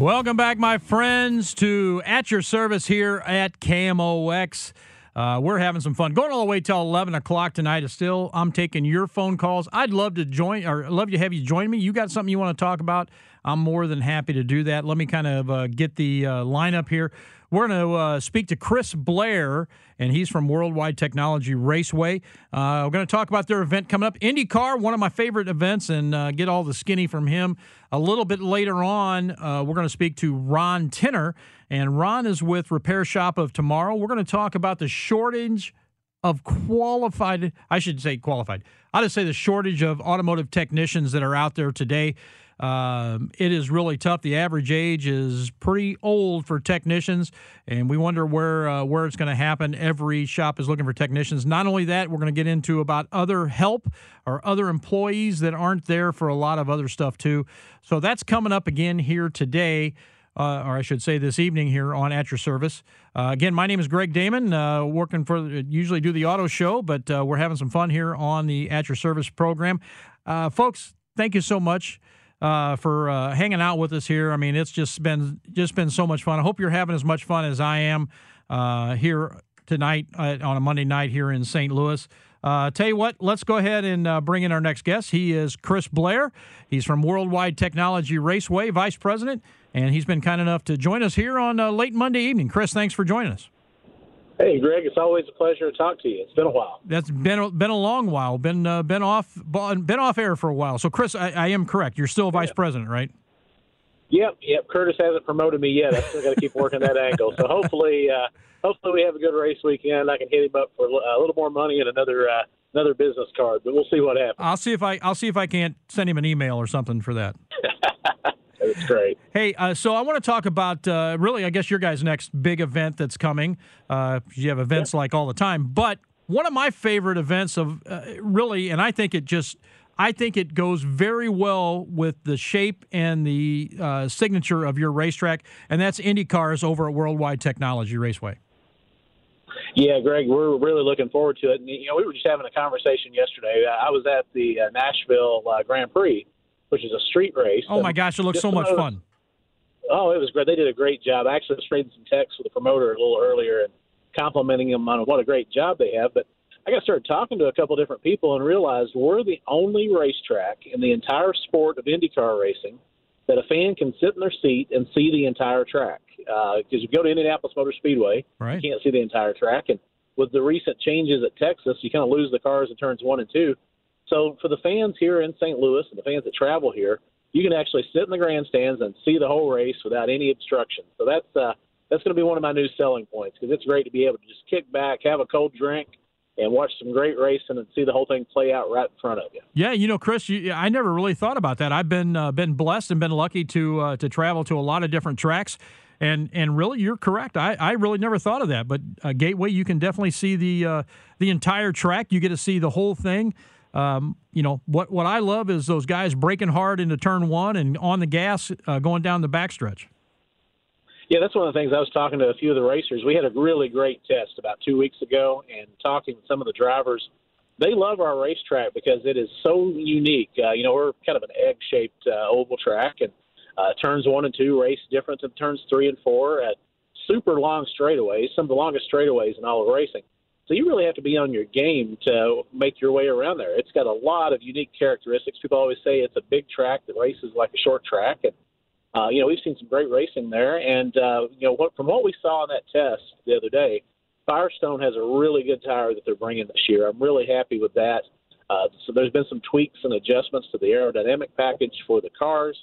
Welcome back, my friends, to At Your Service here at KMOX. Uh, we're having some fun. Going all the way till 11 o'clock tonight is still, I'm taking your phone calls. I'd love to join, or love to have you join me. You got something you want to talk about? I'm more than happy to do that. Let me kind of uh, get the uh, lineup here. We're going to uh, speak to Chris Blair, and he's from Worldwide Technology Raceway. Uh, we're going to talk about their event coming up, IndyCar, one of my favorite events, and uh, get all the skinny from him. A little bit later on, uh, we're going to speak to Ron Tinner, and Ron is with Repair Shop of Tomorrow. We're going to talk about the shortage of qualified, I should say qualified. I just say the shortage of automotive technicians that are out there today. Um, it is really tough. The average age is pretty old for technicians, and we wonder where uh, where it's going to happen. Every shop is looking for technicians. Not only that, we're going to get into about other help or other employees that aren't there for a lot of other stuff too. So that's coming up again here today. Uh, or I should say this evening here on At Your Service. Uh, again, my name is Greg Damon, uh, working for, usually do the auto show, but uh, we're having some fun here on the At Your Service program. Uh, folks, thank you so much uh, for uh, hanging out with us here. I mean, it's just been just been so much fun. I hope you're having as much fun as I am uh, here tonight uh, on a Monday night here in St. Louis. Uh, tell you what, let's go ahead and uh, bring in our next guest. He is Chris Blair. He's from Worldwide Technology Raceway, Vice President, and he's been kind enough to join us here on late Monday evening. Chris, thanks for joining us. Hey, Greg, it's always a pleasure to talk to you. It's been a while. That's been been a long while. Been uh, been off been off air for a while. So, Chris, I, I am correct. You're still vice president, right? Yep, yep. Curtis hasn't promoted me yet. I still got to keep working that angle. So hopefully, uh, hopefully we have a good race weekend. I can hit him up for a little more money and another uh, another business card. But we'll see what happens. I'll see if I I'll see if I can't send him an email or something for that. Great. Hey, uh, so I want to talk about uh, really, I guess, your guys' next big event that's coming. Uh, you have events like all the time, but one of my favorite events of uh, really, and I think it just, I think it goes very well with the shape and the uh, signature of your racetrack, and that's IndyCars over at Worldwide Technology Raceway. Yeah, Greg, we're really looking forward to it. And, you know, we were just having a conversation yesterday. I was at the uh, Nashville Grand Prix which is a street race. Oh my gosh, it looks so much fun. Oh, it was great. They did a great job. I actually traded some texts with the promoter a little earlier and complimenting them on what a great job they have. But I got started talking to a couple of different people and realized we're the only racetrack in the entire sport of IndyCar racing that a fan can sit in their seat and see the entire track. Because uh, you go to Indianapolis Motor Speedway, right. you can't see the entire track. And with the recent changes at Texas, you kind of lose the cars in turns one and two. So for the fans here in St. Louis and the fans that travel here, you can actually sit in the grandstands and see the whole race without any obstruction. So that's uh, that's going to be one of my new selling points because it's great to be able to just kick back, have a cold drink, and watch some great racing and see the whole thing play out right in front of you. Yeah, you know, Chris, you, I never really thought about that. I've been uh, been blessed and been lucky to uh, to travel to a lot of different tracks. And and really, you're correct. I, I really never thought of that. But uh, Gateway, you can definitely see the uh, the entire track. You get to see the whole thing. Um, you know what what I love is those guys breaking hard into turn one and on the gas uh, going down the backstretch. Yeah, that's one of the things I was talking to a few of the racers. We had a really great test about two weeks ago, and talking with some of the drivers, they love our racetrack because it is so unique. Uh, you know, we're kind of an egg-shaped uh, oval track, and uh, turns one and two race different than turns three and four at super long straightaways, some of the longest straightaways in all of racing. So you really have to be on your game to make your way around there. It's got a lot of unique characteristics. People always say it's a big track that races like a short track, and uh, you know we've seen some great racing there. And uh, you know what, from what we saw on that test the other day, Firestone has a really good tire that they're bringing this year. I'm really happy with that. Uh, so there's been some tweaks and adjustments to the aerodynamic package for the cars.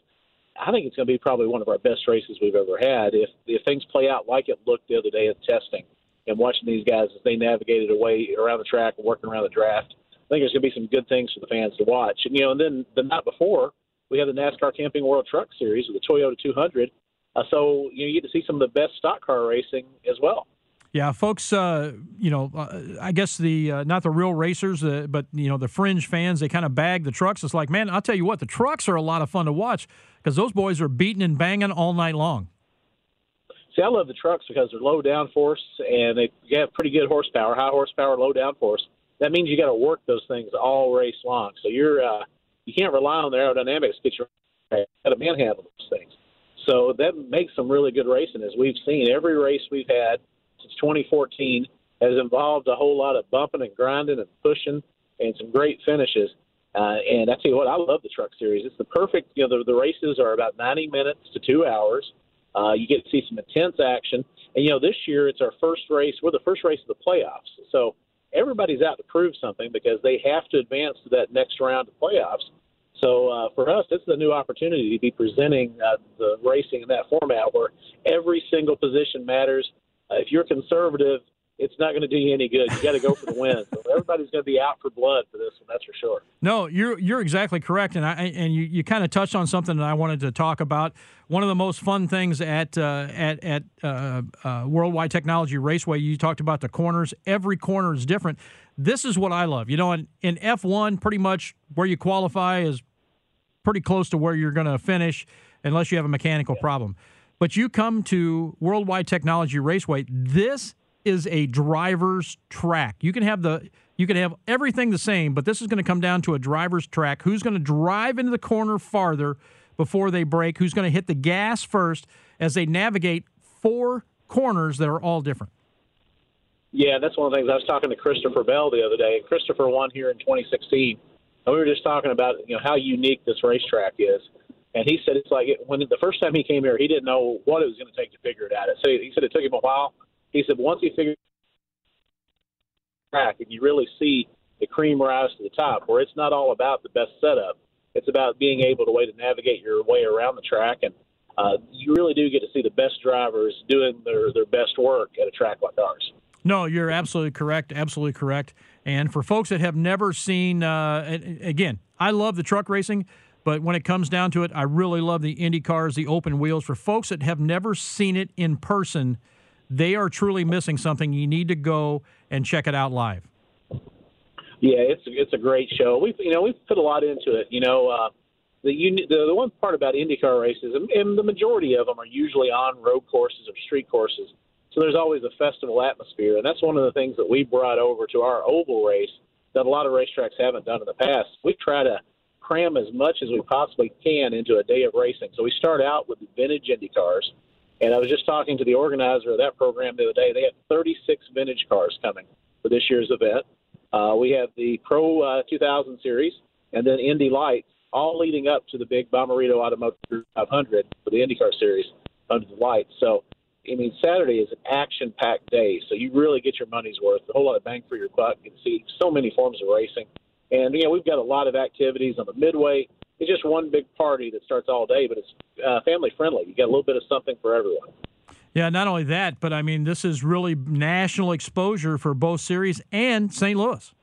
I think it's going to be probably one of our best races we've ever had if if things play out like it looked the other day in testing and watching these guys as they navigated away around the track and working around the draft. I think there's going to be some good things for the fans to watch. And you know, and then the night before we had the NASCAR Camping World Truck Series with the Toyota 200. Uh, so you, know, you get to see some of the best stock car racing as well. Yeah, folks. Uh, you know, uh, I guess the uh, not the real racers, uh, but you know the fringe fans. They kind of bag the trucks. It's like, man, I'll tell you what, the trucks are a lot of fun to watch because those boys are beating and banging all night long. See, I love the trucks because they're low downforce and they have pretty good horsepower, high horsepower, low downforce. That means you got to work those things all race long. So you're uh, you can't rely on the aerodynamics to get your got to manhandle those things. So that makes some really good racing, as we've seen. Every race we've had since 2014 has involved a whole lot of bumping and grinding and pushing and some great finishes. Uh, and I tell you what, I love the truck series. It's the perfect. You know, the, the races are about 90 minutes to two hours. Uh, you get to see some intense action. And, you know, this year it's our first race. We're the first race of the playoffs. So everybody's out to prove something because they have to advance to that next round of playoffs. So uh, for us, this is a new opportunity to be presenting uh, the racing in that format where every single position matters. Uh, if you're conservative, it's not going to do you any good. You got to go for the win. So everybody's going to be out for blood for this one. That's for sure. No, you're you're exactly correct, and I and you, you kind of touched on something that I wanted to talk about. One of the most fun things at uh, at at uh, uh, Worldwide Technology Raceway, you talked about the corners. Every corner is different. This is what I love. You know, in, in F1, pretty much where you qualify is pretty close to where you're going to finish, unless you have a mechanical yeah. problem. But you come to Worldwide Technology Raceway. This is a driver's track. You can have the you can have everything the same, but this is going to come down to a driver's track. Who's going to drive into the corner farther before they brake? Who's going to hit the gas first as they navigate four corners that are all different? Yeah, that's one of the things I was talking to Christopher Bell the other day. Christopher won here in 2016, and we were just talking about you know how unique this racetrack is. And he said it's like when the first time he came here, he didn't know what it was going to take to figure it out. So he said it took him a while he said once he figures track and you really see the cream rise to the top, where it's not all about the best setup. It's about being able to way to navigate your way around the track, and uh, you really do get to see the best drivers doing their their best work at a track like ours. No, you're absolutely correct. Absolutely correct. And for folks that have never seen, uh, again, I love the truck racing, but when it comes down to it, I really love the Indy cars, the open wheels. For folks that have never seen it in person, they are truly missing something. You need to go and check it out live. Yeah, it's it's a great show. We've you know we've put a lot into it. You know, uh, the, the the one part about IndyCar races, and, and the majority of them are usually on road courses or street courses. So there's always a festival atmosphere, and that's one of the things that we brought over to our oval race that a lot of racetracks haven't done in the past. We try to cram as much as we possibly can into a day of racing. So we start out with the vintage Indy cars and I was just talking to the organizer of that program the other day. They have 36 vintage cars coming for this year's event. Uh, we have the Pro uh, 2000 series and then Indy Lights, all leading up to the big Bommarito Automotive 500 for the IndyCar series under the lights. So, I mean, Saturday is an action-packed day, so you really get your money's worth. A whole lot of bang for your buck. You can see so many forms of racing, and you know we've got a lot of activities on the midway it's just one big party that starts all day, but it's uh, family friendly. You get a little bit of something for everyone. Yeah, not only that, but I mean, this is really national exposure for both series and St. Louis.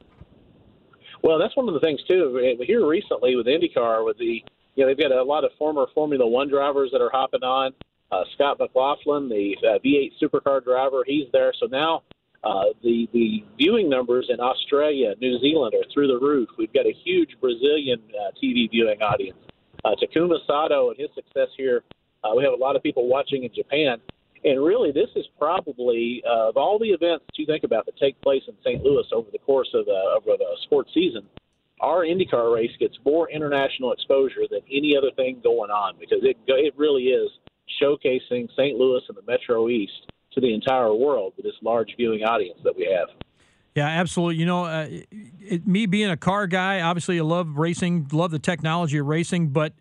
Well, that's one of the things too. Here recently with IndyCar, with the you know they've got a lot of former Formula One drivers that are hopping on. Uh, Scott McLaughlin, the uh, V8 supercar driver, he's there. So now uh, the the viewing numbers in Australia, New Zealand are through the roof. We've got a huge Brazilian uh, TV viewing audience. Uh, Takuma Sato and his success here, uh, we have a lot of people watching in Japan. And really, this is probably uh, of all the events that you think about that take place in St. Louis over the course of a, of a sports season. Our IndyCar race gets more international exposure than any other thing going on because it it really is showcasing St. Louis and the Metro East to the entire world with this large viewing audience that we have. Yeah, absolutely. You know, uh, it, me being a car guy, obviously I love racing, love the technology of racing, but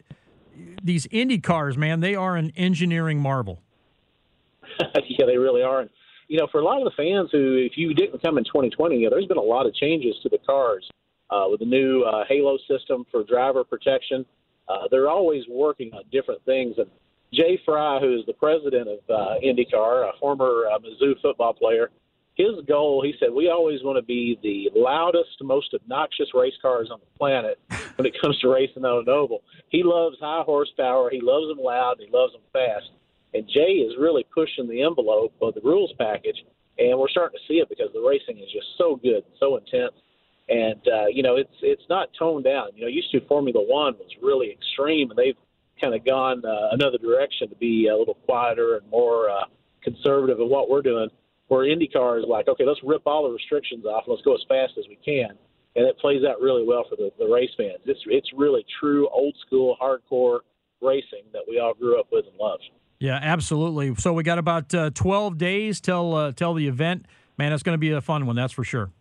these Indy cars, man, they are an engineering marvel. yeah, they really are. You know, for a lot of the fans who, if you didn't come in 2020, you know, there's been a lot of changes to the cars uh, with the new uh, Halo system for driver protection. Uh, they're always working on different things. And Jay Frye, who is the president of uh, IndyCar, a former uh, Mizzou football player, his goal, he said, we always want to be the loudest, most obnoxious race cars on the planet when it comes to racing on oval. He loves high horsepower. He loves them loud. He loves them fast. And Jay is really pushing the envelope of the rules package, and we're starting to see it because the racing is just so good, so intense. And uh, you know, it's it's not toned down. You know, used to Formula One was really extreme, and they've kind of gone uh, another direction to be a little quieter and more uh, conservative in what we're doing where IndyCar is like, okay, let's rip all the restrictions off let's go as fast as we can. And it plays out really well for the, the race fans. It's it's really true old school hardcore racing that we all grew up with and loved. Yeah, absolutely. So we got about uh, 12 days till uh, till the event. Man, it's going to be a fun one, that's for sure.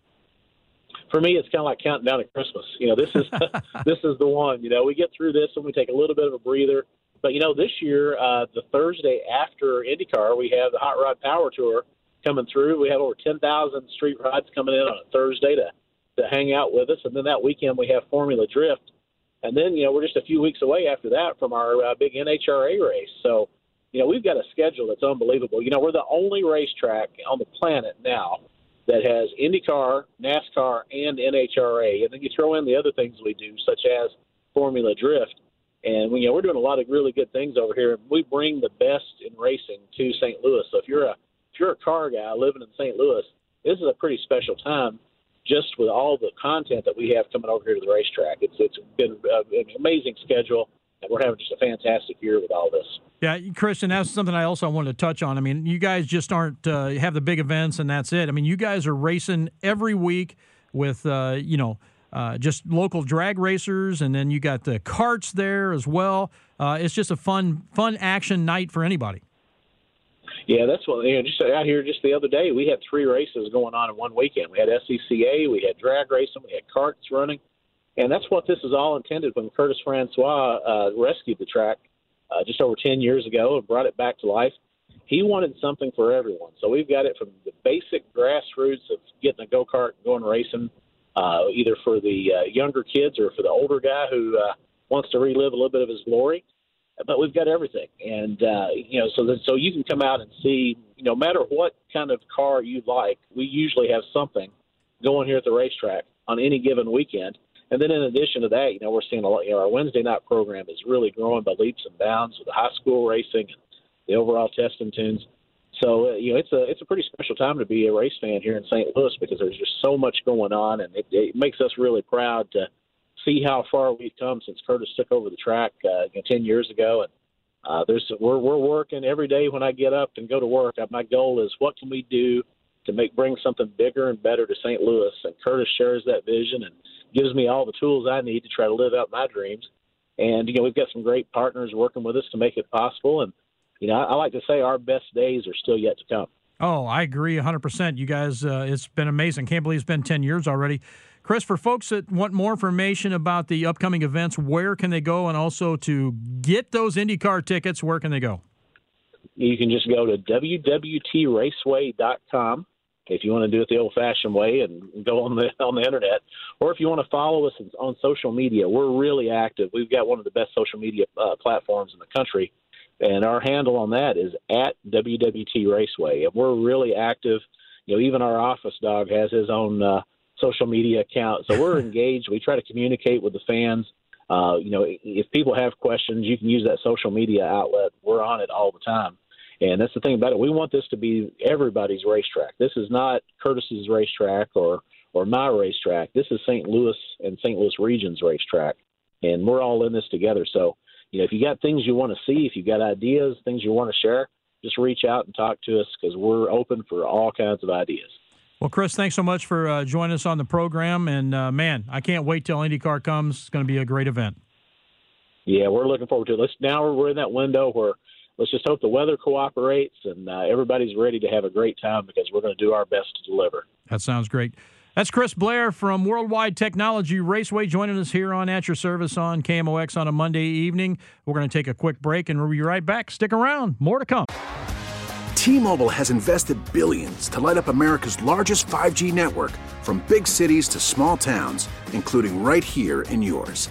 For me, it's kind of like counting down to Christmas. You know, this is this is the one. You know, we get through this and we take a little bit of a breather. But you know, this year, uh, the Thursday after IndyCar, we have the Hot Rod Power Tour coming through. We have over 10,000 street rides coming in on a Thursday to, to hang out with us. And then that weekend we have Formula Drift. And then, you know, we're just a few weeks away after that from our uh, big NHRA race. So, you know, we've got a schedule that's unbelievable. You know, we're the only racetrack on the planet now that has IndyCar, NASCAR, and NHRA. And then you throw in the other things we do, such as Formula Drift. And we, you know, we're doing a lot of really good things over here. We bring the best in racing to St. Louis. So if you're a if you're a car guy living in St. Louis, this is a pretty special time just with all the content that we have coming over here to the racetrack. It's it's been an amazing schedule, and we're having just a fantastic year with all this. Yeah, Christian, that's something I also wanted to touch on. I mean, you guys just aren't uh, have the big events and that's it. I mean, you guys are racing every week with uh, you know. Uh, just local drag racers, and then you got the karts there as well. Uh, it's just a fun, fun action night for anybody. Yeah, that's what. You know, just out here, just the other day, we had three races going on in one weekend. We had SCCA, we had drag racing, we had karts running, and that's what this is all intended. When Curtis Francois uh, rescued the track uh, just over ten years ago and brought it back to life, he wanted something for everyone. So we've got it from the basic grassroots of getting a go kart and going racing, uh, either for the uh, younger kids or for the older guy who uh, wants to relive a little bit of his glory but we've got everything, and uh, you know, so that, so you can come out and see, you know, no matter what kind of car you like, we usually have something going here at the racetrack on any given weekend. And then in addition to that, you know, we're seeing a lot. You know, our Wednesday night program is really growing by leaps and bounds with the high school racing and the overall testing tunes. So uh, you know, it's a it's a pretty special time to be a race fan here in St. Louis because there's just so much going on, and it, it makes us really proud to see how far we've come since Curtis took over the track uh, ten years ago, and uh, there's we're we're working every day when I get up and go to work. My goal is what can we do to make bring something bigger and better to St. Louis, and Curtis shares that vision and gives me all the tools I need to try to live out my dreams. And you know we've got some great partners working with us to make it possible, and you know I, I like to say our best days are still yet to come. Oh, I agree 100%. You guys, uh, it's been amazing. Can't believe it's been 10 years already. Chris, for folks that want more information about the upcoming events, where can they go? And also to get those IndyCar tickets, where can they go? You can just go to www.raceway.com if you want to do it the old-fashioned way and go on the on the internet, or if you want to follow us on social media. We're really active. We've got one of the best social media uh, platforms in the country, and our handle on that is at WWT Raceway, and we're really active. You know, even our office dog has his own uh, social media account. So we're engaged. We try to communicate with the fans. Uh, you know, if people have questions, you can use that social media outlet. We're on it all the time. And that's the thing about it. We want this to be everybody's racetrack. This is not Curtis's racetrack or or my racetrack. This is St. Louis and St. Louis Region's racetrack, and we're all in this together. So, you know, if you got things you want to see, if you got ideas, things you want to share, just reach out and talk to us because we're open for all kinds of ideas. Well, Chris, thanks so much for uh, joining us on the program. And uh, man, I can't wait till IndyCar comes. It's going to be a great event. Yeah, we're looking forward to it. Let's, now we're in that window where let's just hope the weather cooperates and uh, everybody's ready to have a great time because we're going to do our best to deliver. That sounds great. That's Chris Blair from Worldwide Technology Raceway joining us here on At Your Service on KMOX on a Monday evening. We're going to take a quick break and we'll be right back. Stick around, more to come. T Mobile has invested billions to light up America's largest 5G network from big cities to small towns, including right here in yours.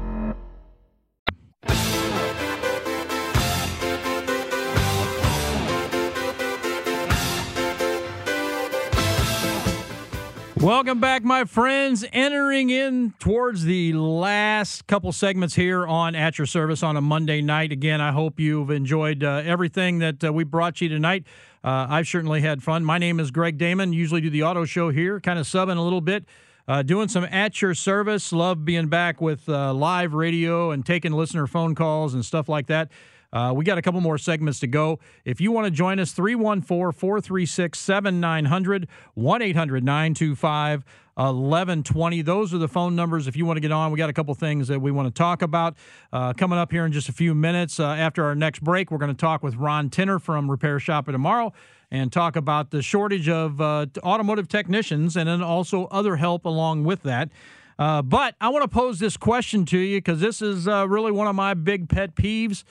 Welcome back, my friends. Entering in towards the last couple segments here on At Your Service on a Monday night. Again, I hope you've enjoyed uh, everything that uh, we brought you tonight. Uh, I've certainly had fun. My name is Greg Damon. Usually do the auto show here, kind of subbing a little bit, uh, doing some At Your Service. Love being back with uh, live radio and taking listener phone calls and stuff like that. Uh, we got a couple more segments to go. If you want to join us, 314 436 7900, 1 800 925 1120. Those are the phone numbers if you want to get on. We got a couple things that we want to talk about. Uh, coming up here in just a few minutes uh, after our next break, we're going to talk with Ron Tinner from Repair Shop Tomorrow and talk about the shortage of uh, automotive technicians and then also other help along with that. Uh, but I want to pose this question to you because this is uh, really one of my big pet peeves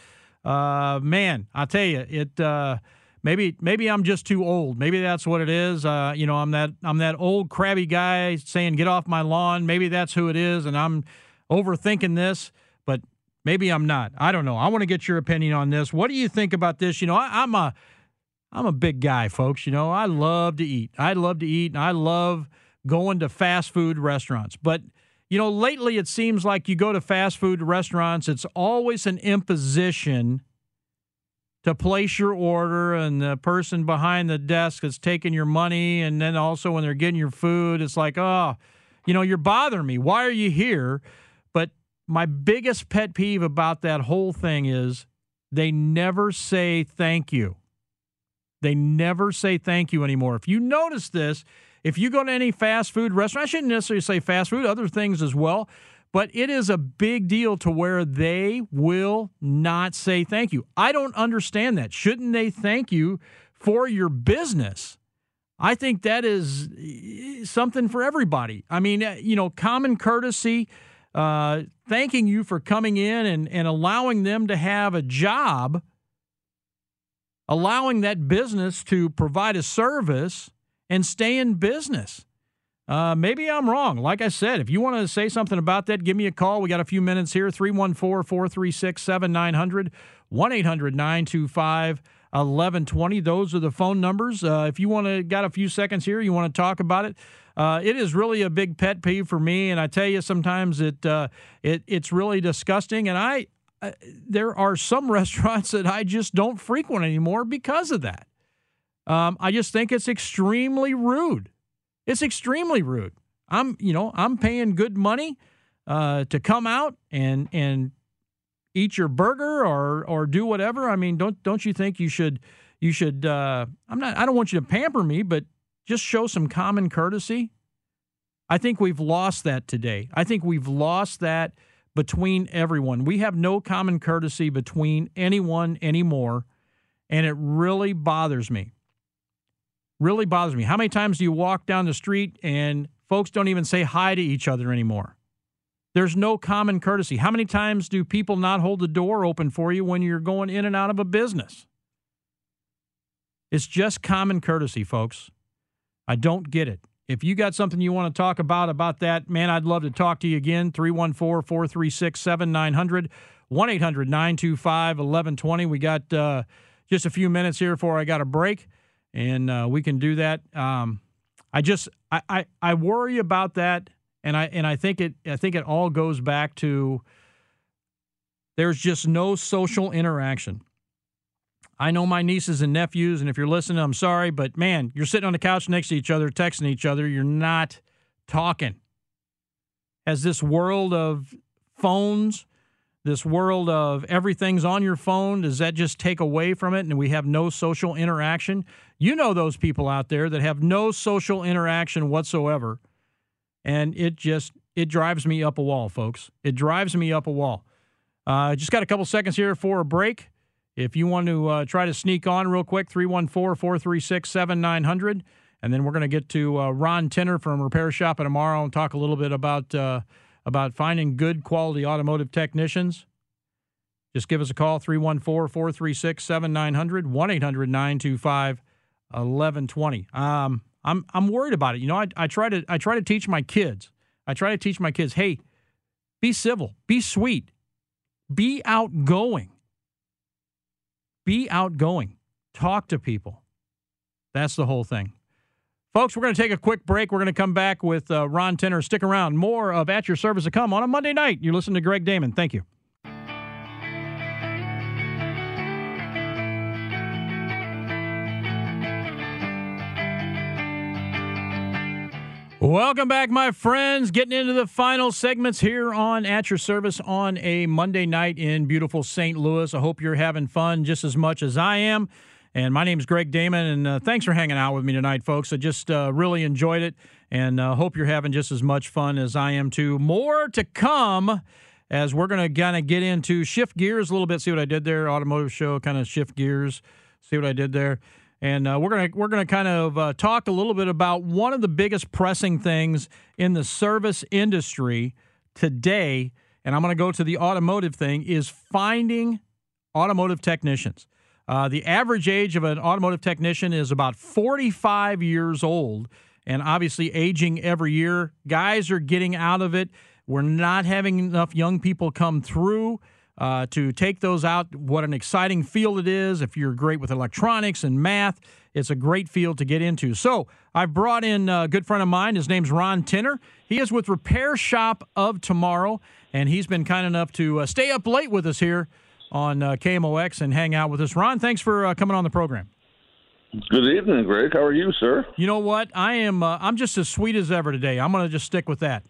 uh, man, I tell you, it uh, maybe maybe I'm just too old. Maybe that's what it is. Uh, you know, I'm that I'm that old crabby guy saying get off my lawn. Maybe that's who it is, and I'm overthinking this. But maybe I'm not. I don't know. I want to get your opinion on this. What do you think about this? You know, I, I'm a I'm a big guy, folks. You know, I love to eat. I love to eat, and I love going to fast food restaurants. But you know, lately it seems like you go to fast food restaurants, it's always an imposition to place your order, and the person behind the desk is taking your money. And then also when they're getting your food, it's like, oh, you know, you're bothering me. Why are you here? But my biggest pet peeve about that whole thing is they never say thank you. They never say thank you anymore. If you notice this, if you go to any fast food restaurant, I shouldn't necessarily say fast food, other things as well, but it is a big deal to where they will not say thank you. I don't understand that. Shouldn't they thank you for your business? I think that is eh, something for everybody. I mean, eh, you know, common courtesy, uh, thanking you for coming in and, and allowing them to have a job, allowing that business to provide a service and stay in business. Uh, maybe I'm wrong. Like I said, if you want to say something about that, give me a call. We got a few minutes here 314 436 7900, 1 800 925 1120. Those are the phone numbers. Uh, if you want to, got a few seconds here, you want to talk about it. Uh, it is really a big pet peeve for me, and I tell you, sometimes it, uh, it it's really disgusting. And I, uh, there are some restaurants that I just don't frequent anymore because of that. Um, I just think it's extremely rude. It's extremely rude. I'm, you know, I'm paying good money uh, to come out and and eat your burger or or do whatever. I mean, don't don't you think you should you should? Uh, I'm not. I don't want you to pamper me, but just show some common courtesy. I think we've lost that today. I think we've lost that between everyone. We have no common courtesy between anyone anymore and it really bothers me. Really bothers me. How many times do you walk down the street and folks don't even say hi to each other anymore? There's no common courtesy. How many times do people not hold the door open for you when you're going in and out of a business? It's just common courtesy, folks. I don't get it. If you got something you want to talk about about that, man, I'd love to talk to you again. 314 436 7900 1 800 925 1120. We got uh, just a few minutes here before I got a break, and uh, we can do that. Um, I just I, I, I worry about that, and I and I think it I think it all goes back to there's just no social interaction. I know my nieces and nephews, and if you're listening, I'm sorry, but man, you're sitting on the couch next to each other, texting each other. You're not talking. As this world of phones, this world of everything's on your phone, does that just take away from it and we have no social interaction? You know those people out there that have no social interaction whatsoever. And it just it drives me up a wall, folks. It drives me up a wall. Uh, just got a couple seconds here for a break. If you want to uh, try to sneak on real quick, 314 436 7900. And then we're going to get to uh, Ron Tinner from Repair Shop tomorrow and talk a little bit about, uh, about finding good quality automotive technicians. Just give us a call, 314 436 7900, 1 800 925 1120. Um, I'm, I'm worried about it. You know, I, I, try to, I try to teach my kids, I try to teach my kids, hey, be civil, be sweet, be outgoing be outgoing, talk to people. That's the whole thing. Folks, we're going to take a quick break. We're going to come back with uh, Ron Tenner. Stick around. More of At Your Service to come on a Monday night. You listen to Greg Damon. Thank you. Welcome back, my friends. Getting into the final segments here on At Your Service on a Monday night in beautiful St. Louis. I hope you're having fun just as much as I am. And my name is Greg Damon, and uh, thanks for hanging out with me tonight, folks. I just uh, really enjoyed it, and uh, hope you're having just as much fun as I am too. More to come as we're going to kind of get into shift gears a little bit. See what I did there? Automotive show, kind of shift gears. See what I did there? And uh, we're gonna we're gonna kind of uh, talk a little bit about one of the biggest pressing things in the service industry today. And I'm gonna go to the automotive thing is finding automotive technicians. Uh, the average age of an automotive technician is about 45 years old, and obviously aging every year. Guys are getting out of it. We're not having enough young people come through uh, to take those out. What an exciting field it is. If you're great with electronics and math, it's a great field to get into. So I've brought in a good friend of mine. His name's Ron Tinner. He is with Repair Shop of Tomorrow, and he's been kind enough to uh, stay up late with us here on uh, KMOX and hang out with us. Ron, thanks for uh, coming on the program. Good evening, Greg. How are you, sir? You know what? I am. Uh, I'm just as sweet as ever today. I'm going to just stick with that.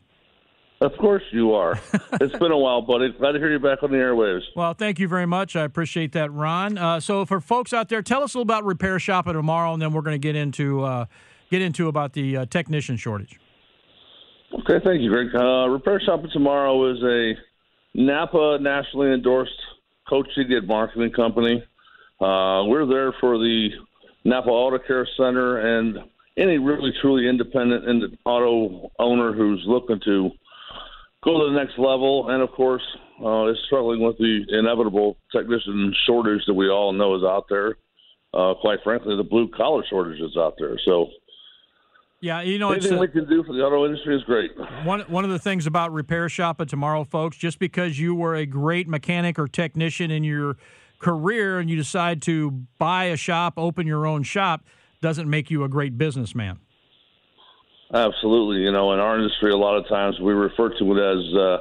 Of course you are. it's been a while, buddy. Glad to hear you back on the airwaves. Well, thank you very much. I appreciate that, Ron. Uh, so, for folks out there, tell us a little about Repair Shop tomorrow, and then we're going to get into uh, get into about the uh, technician shortage. Okay, thank you, Greg. Uh, Repair Shop tomorrow is a Napa nationally endorsed coaching and marketing company. Uh, we're there for the Napa Auto Care Center and any really truly independent auto owner who's looking to go to the next level, and of course, uh, is struggling with the inevitable technician shortage that we all know is out there. Uh, quite frankly, the blue collar shortage is out there. So, yeah, you know, anything a, we can do for the auto industry is great. One one of the things about Repair Shop at Tomorrow, folks, just because you were a great mechanic or technician in your career and you decide to buy a shop, open your own shop, doesn't make you a great businessman. Absolutely. You know, in our industry, a lot of times we refer to it as uh,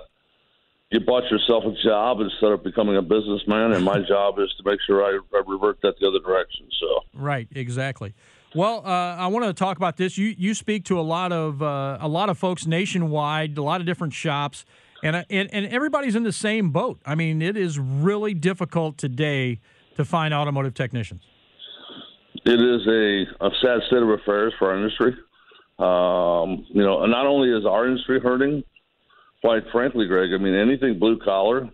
you bought yourself a job instead of becoming a businessman, and my job is to make sure I, I revert that the other direction. So right, exactly. Well, uh, I want to talk about this. You you speak to a lot of uh, a lot of folks nationwide, a lot of different shops, and, uh, and and everybody's in the same boat. I mean, it is really difficult today to find automotive technicians. It is a, a sad state of affairs for our industry. Um, you know, not only is our industry hurting, quite frankly, Greg, I mean, anything blue collar,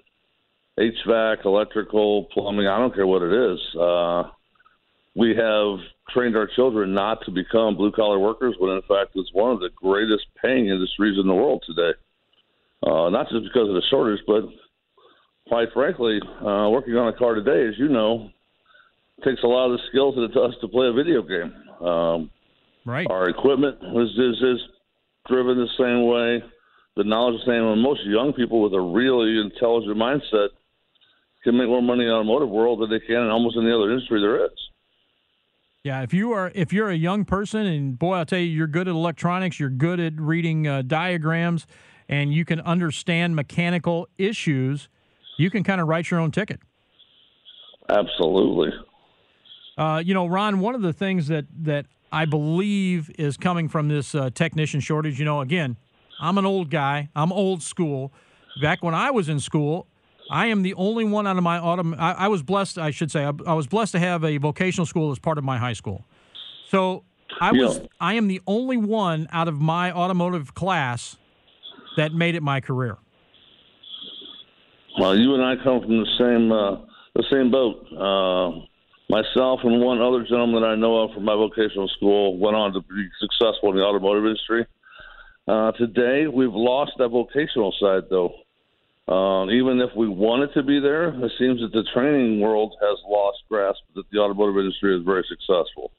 HVAC, electrical, plumbing, I don't care what it is. Uh, we have trained our children not to become blue collar workers when in fact it's one of the greatest paying industries in the world today. Uh, not just because of the shortage, but quite frankly, uh, working on a car today, as you know, takes a lot of the skills that it does to play a video game. Um, right. Our equipment is, is, is driven the same way, the knowledge is the same. And most young people with a really intelligent mindset can make more money in the automotive world than they can in almost any other industry there is. Yeah, if you are if you're a young person and boy, I'll tell you, you're good at electronics, you're good at reading uh, diagrams, and you can understand mechanical issues, you can kind of write your own ticket. Absolutely. Uh, you know, Ron, one of the things that that I believe is coming from this uh, technician shortage. You know, again, I'm an old guy. I'm old school. Back when I was in school, I am the only one out of my autumn. I, I, was blessed, I should say, I, I, was blessed to have a vocational school as part of my high school. So I was, yeah. I am the only one out of my automotive class that made it my career. Well, you and I come from the same uh, the same boat. Uh, myself and one other gentleman that I know of from my vocational school went on to be successful in the automotive industry. Uh, today, we've lost that vocational side, though. Um, even if we wanted to be there, it seems that the training world has lost grasp that the automotive industry is very successful.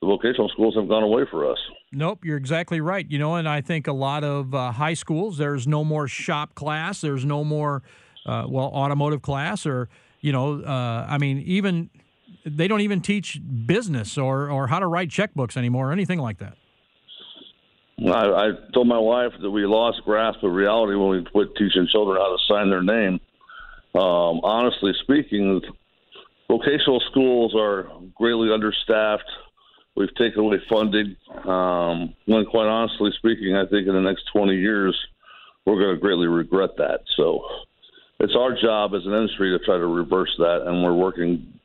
The vocational schools have gone away for us. Nope, you're exactly right. You know, and I think a lot of uh, high schools, there's no more shop class, there's no more, uh, well, automotive class, or, you know, uh, I mean, even they don't even teach business or, or how to write checkbooks anymore or anything like that. I, I told my wife that we lost grasp of reality when we quit teaching children how to sign their name. Um, honestly speaking, vocational schools are greatly understaffed. We've taken away funding. Um, when, quite honestly speaking, I think in the next 20 years, we're going to greatly regret that. So it's our job as an industry to try to reverse that, and we're working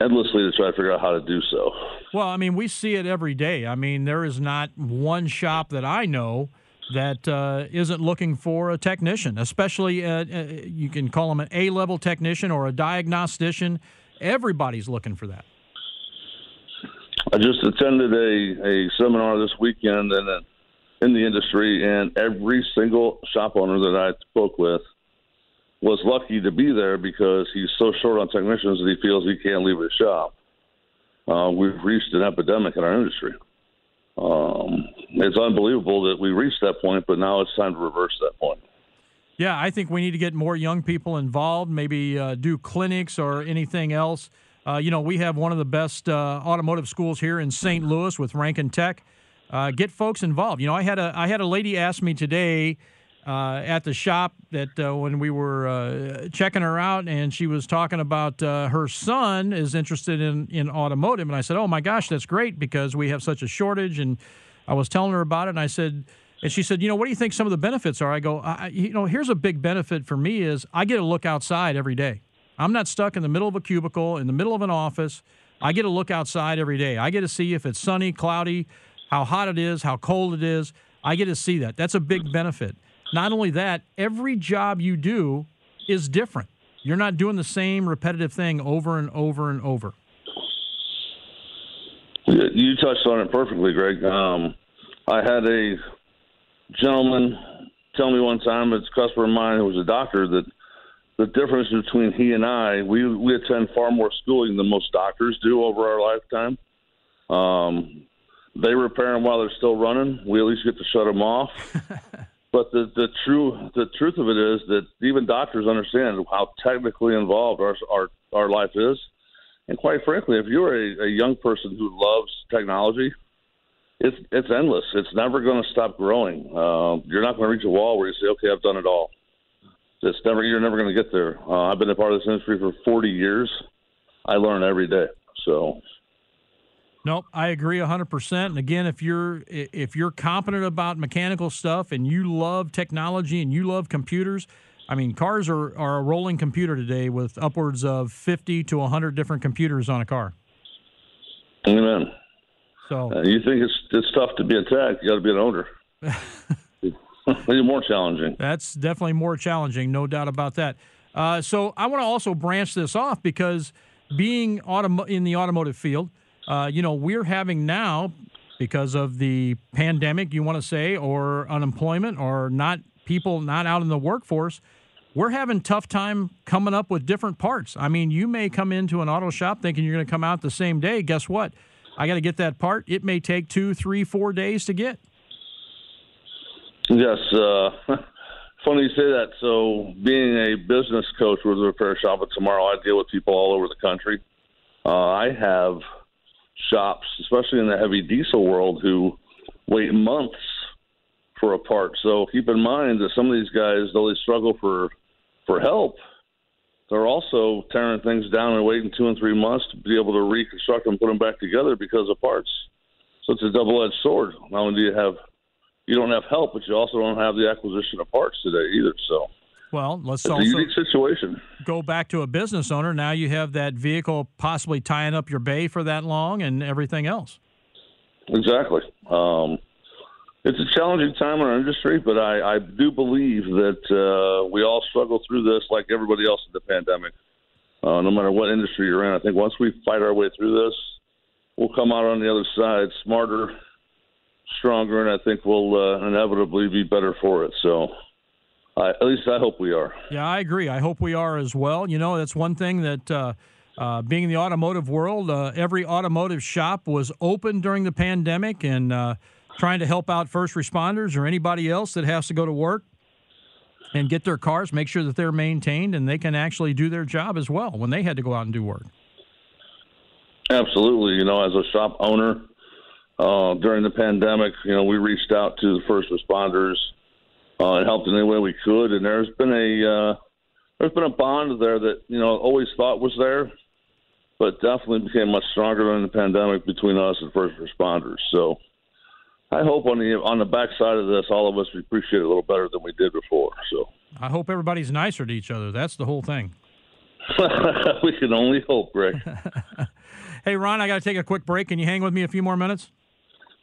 endlessly to try to figure out how to do so. Well, I mean, we see it every day. I mean, there is not one shop that I know that uh, not looking for a technician, especially uh, uh, you can call them an A level technician or a diagnostician. Everybody's looking for that. I just attended a, a seminar this weekend in, in the industry, and every single shop owner that I spoke with was lucky to be there because he's so short on technicians that he feels he can't leave his shop. Uh, we've reached an epidemic in our industry. Um, it's unbelievable that we reached that point, but now it's time to reverse that point. Yeah, I think we need to get more young people involved, maybe uh, do clinics or anything else. Uh, you know, we have one of the best uh, automotive schools here in St. Louis with Ranken Tech. Uh, get folks involved. You know, I had a I had a lady ask me today uh, at the shop that uh, when we were uh, checking her out, and she was talking about uh, her son is interested in in automotive, and I said, "Oh my gosh, that's great because we have such a shortage." And I was telling her about it, and I said. And she said, "You know, what do you think some of the benefits are?" I go, I, "You know, here's a big benefit for me is I get to look outside every day. I'm not stuck in the middle of a cubicle in the middle of an office. I get to look outside every day. I get to see if it's sunny, cloudy, how hot it is, how cold it is. I get to see that. That's a big benefit. Not only that, every job you do is different. You're not doing the same repetitive thing over and over and over. You touched on it perfectly, Greg. Um, I had a gentleman tell me one time, it's a customer of mine who was a doctor, that the difference between he and I, we we attend far more schooling than most doctors do over our lifetime. Um, they repair them while they're still running. We at least get to shut them off. But the the true the truth of it is that even doctors understand how technically involved our our our life is, and quite frankly, if you're a, a young person who loves technology, it's it's endless. It's never going to stop growing. Uh, you're not going to reach a wall where you say, "Okay, I've done it all." It's never you're never going to get there. Uh, I've been a part of this industry for 40 years. I learn every day. So Nope, I agree 100%. And again, if you're if you're competent about mechanical stuff and you love technology and you love computers, I mean, cars are, are a rolling computer today with upwards of 50 to 100 different computers on a car. Amen. So uh, you think it's it's tough to be attacked? You got to be an owner. it's more challenging. That's definitely more challenging, no doubt about that. Uh, so I want to also branch this off because being autom- in the automotive field, uh, you know, we're having now because of the pandemic, you want to say, or unemployment, or not people not out in the workforce. We're having tough time coming up with different parts. I mean, you may come into an auto shop thinking you're going to come out the same day. Guess what? I got to get that part. It may take two, three, four days to get. Yes, uh, funny you say that. So, being a business coach with a repair shop at tomorrow, I deal with people all over the country. Uh, I have shops, especially in the heavy diesel world, who wait months for a part. So keep in mind that some of these guys, though they struggle for for help, they're also tearing things down and waiting two and three months to be able to reconstruct and put them back together because of parts. So it's a double-edged sword. Not only do you have you don't have help, but you also don't have the acquisition of parts today either. So well, let's it's also a unique situation. Go back to a business owner. Now you have that vehicle possibly tying up your bay for that long and everything else. Exactly. Um, it's a challenging time in our industry, but I, I do believe that uh, we all struggle through this like everybody else in the pandemic. Uh, no matter what industry you're in, I think once we fight our way through this, we'll come out on the other side smarter, stronger, and I think we'll uh, inevitably be better for it. So, I, at least I hope we are. Yeah, I agree. I hope we are as well. You know, that's one thing that. Uh, uh, being in the automotive world, uh, every automotive shop was open during the pandemic, and uh, trying to help out first responders or anybody else that has to go to work and get their cars, make sure that they're maintained and they can actually do their job as well when they had to go out and do work. Absolutely. You know, as a shop owner uh, during the pandemic, you know, we reached out to the first responders uh, and helped in any way we could. And there's been a uh, there's been a bond there that you know always thought was there, but definitely became much stronger during the pandemic between us and first responders. So I hope on the on the backside of this, all of us appreciate it a little better than we did before. So I hope everybody's nicer to each other. That's the whole thing. we can only hope, Rick. hey, Ron, I got to take a quick break. Can you hang with me a few more minutes?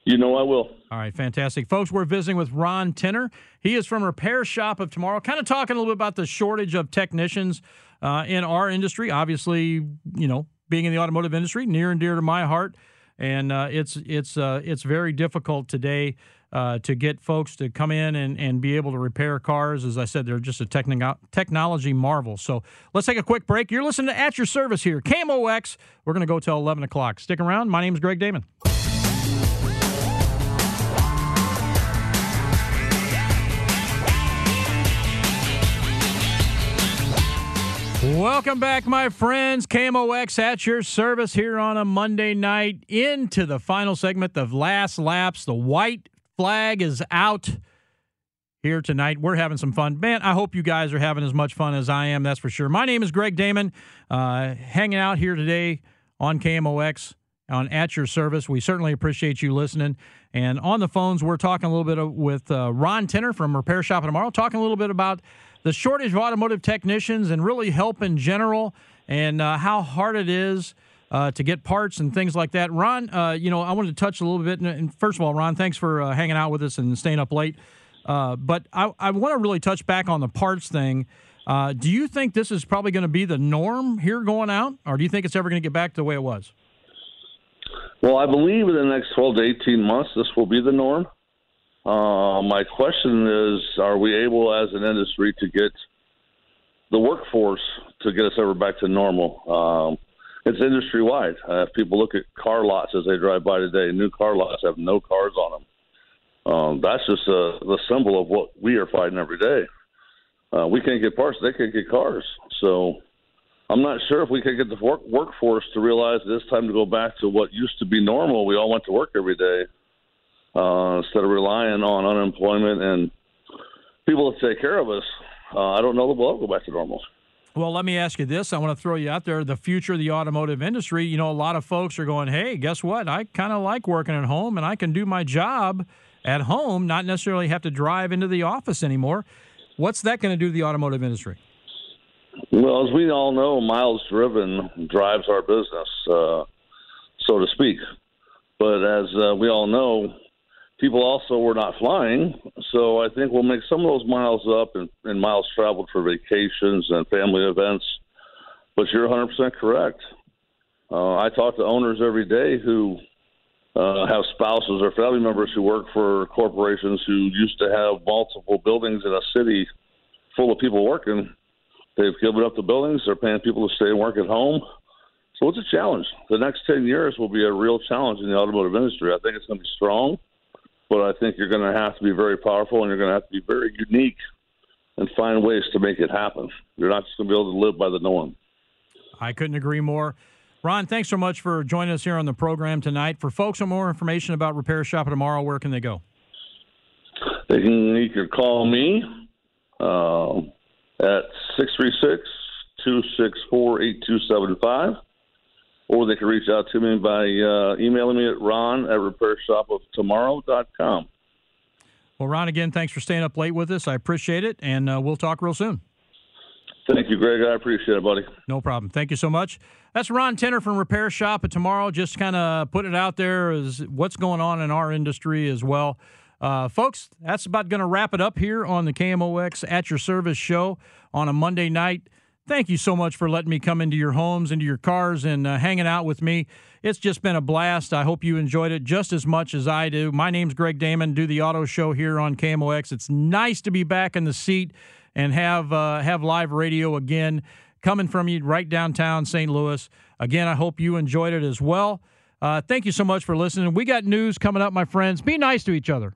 You know I will. All right, fantastic. Folks, we're visiting with Ron Tinner. He is from Repair Shop of Tomorrow, kind of talking a little bit about the shortage of technicians uh, in our industry. Obviously, you know, being in the automotive industry, near and dear to my heart and uh, it's it's uh, it's very difficult today uh, to get folks to come in and, and be able to repair cars. As I said, they're just a techni- technology marvel. So let's take a quick break. You're listening to At Your Service here, KMOX. We're going to go till 11 o'clock. Stick around. My name is Greg Damon. Welcome back, my friends. KMOX at your service here on a Monday night into the final segment of Last Laps. The white flag is out here tonight. We're having some fun. Man, I hope you guys are having as much fun as I am, that's for sure. My name is Greg Damon, uh, hanging out here today on KMOX on At Your Service. We certainly appreciate you listening. And on the phones, we're talking a little bit with uh, Ron Tinner from Repair Shop Tomorrow, talking a little bit about the shortage of automotive technicians and really help in general and uh, how hard it is uh, to get parts and things like that. Ron, uh, you know, I wanted to touch a little bit. And first of all, Ron, thanks for uh, hanging out with us and staying up late. Uh, but I, I want to really touch back on the parts thing. Uh, do you think this is probably going to be the norm here going out, or do you think it's ever going to get back to the way it was? Well, I believe in the next 12 to 18 months, this will be the norm. Uh, my question is, are we able as an industry to get the workforce to get us ever back to normal? Um, it's industry wide. Uh, if people look at car lots as they drive by today, new car lots have no cars on them. Um, that's just uh, the symbol of what we are fighting every day. Uh, we can't get parts; they can't get cars. So I'm not sure if we could get the work- workforce to realize it's time to go back to what used to be normal. We all went to work every day uh, instead of relying on unemployment and people to take care of us. Uh, I don't know that we'll go back to normal. Well, let me ask you this. I want to throw you out there. The future of the automotive industry, you know, a lot of folks are going, hey, guess what? I kind of like working at home and I can do my job at home, not necessarily have to drive into the office anymore. What's that going to do to the automotive industry? Well, as we all know, miles driven drives our business, uh, so to speak. But as uh, we all know, people also were not flying. So I think we'll make some of those miles up and, and miles traveled for vacations and family events. But you're 100% correct. Uh, I talk to owners every day who uh, have spouses or family members who work for corporations who used to have multiple buildings in a city full of people working. They've given up the buildings. They're paying people to stay and work at home. So it's a challenge. The next 10 years will be a real challenge in the automotive industry. I think it's going to be strong, but I think you're going to have to be very powerful and you're going to have to be very unique and find ways to make it happen. You're not just going to be able to live by the norm. I couldn't agree more. Ron, thanks so much for joining us here on the program tonight. For folks with more information about Repair Shop tomorrow, where can they go? They can you can call me uh, at 636 264 8275, or they can reach out to me by uh, emailing me at ron at repairshopoftomorrow.com. Well, Ron, again, thanks for staying up late with us. I appreciate it, and uh, we'll talk real soon. Thank you, Greg. I appreciate it, buddy. No problem. Thank you so much. That's Ron Tenner from Repair Shop at Tomorrow. Just kind of put it out there as what's going on in our industry as well. Uh, folks, that's about going to wrap it up here on the KMOX At Your Service show on a Monday night. Thank you so much for letting me come into your homes, into your cars, and uh, hanging out with me. It's just been a blast. I hope you enjoyed it just as much as I do. My name's Greg Damon, do the auto show here on KMOX. It's nice to be back in the seat and have uh, have live radio again coming from you right downtown St. Louis. Again, I hope you enjoyed it as well. Uh, thank you so much for listening. We got news coming up, my friends. Be nice to each other.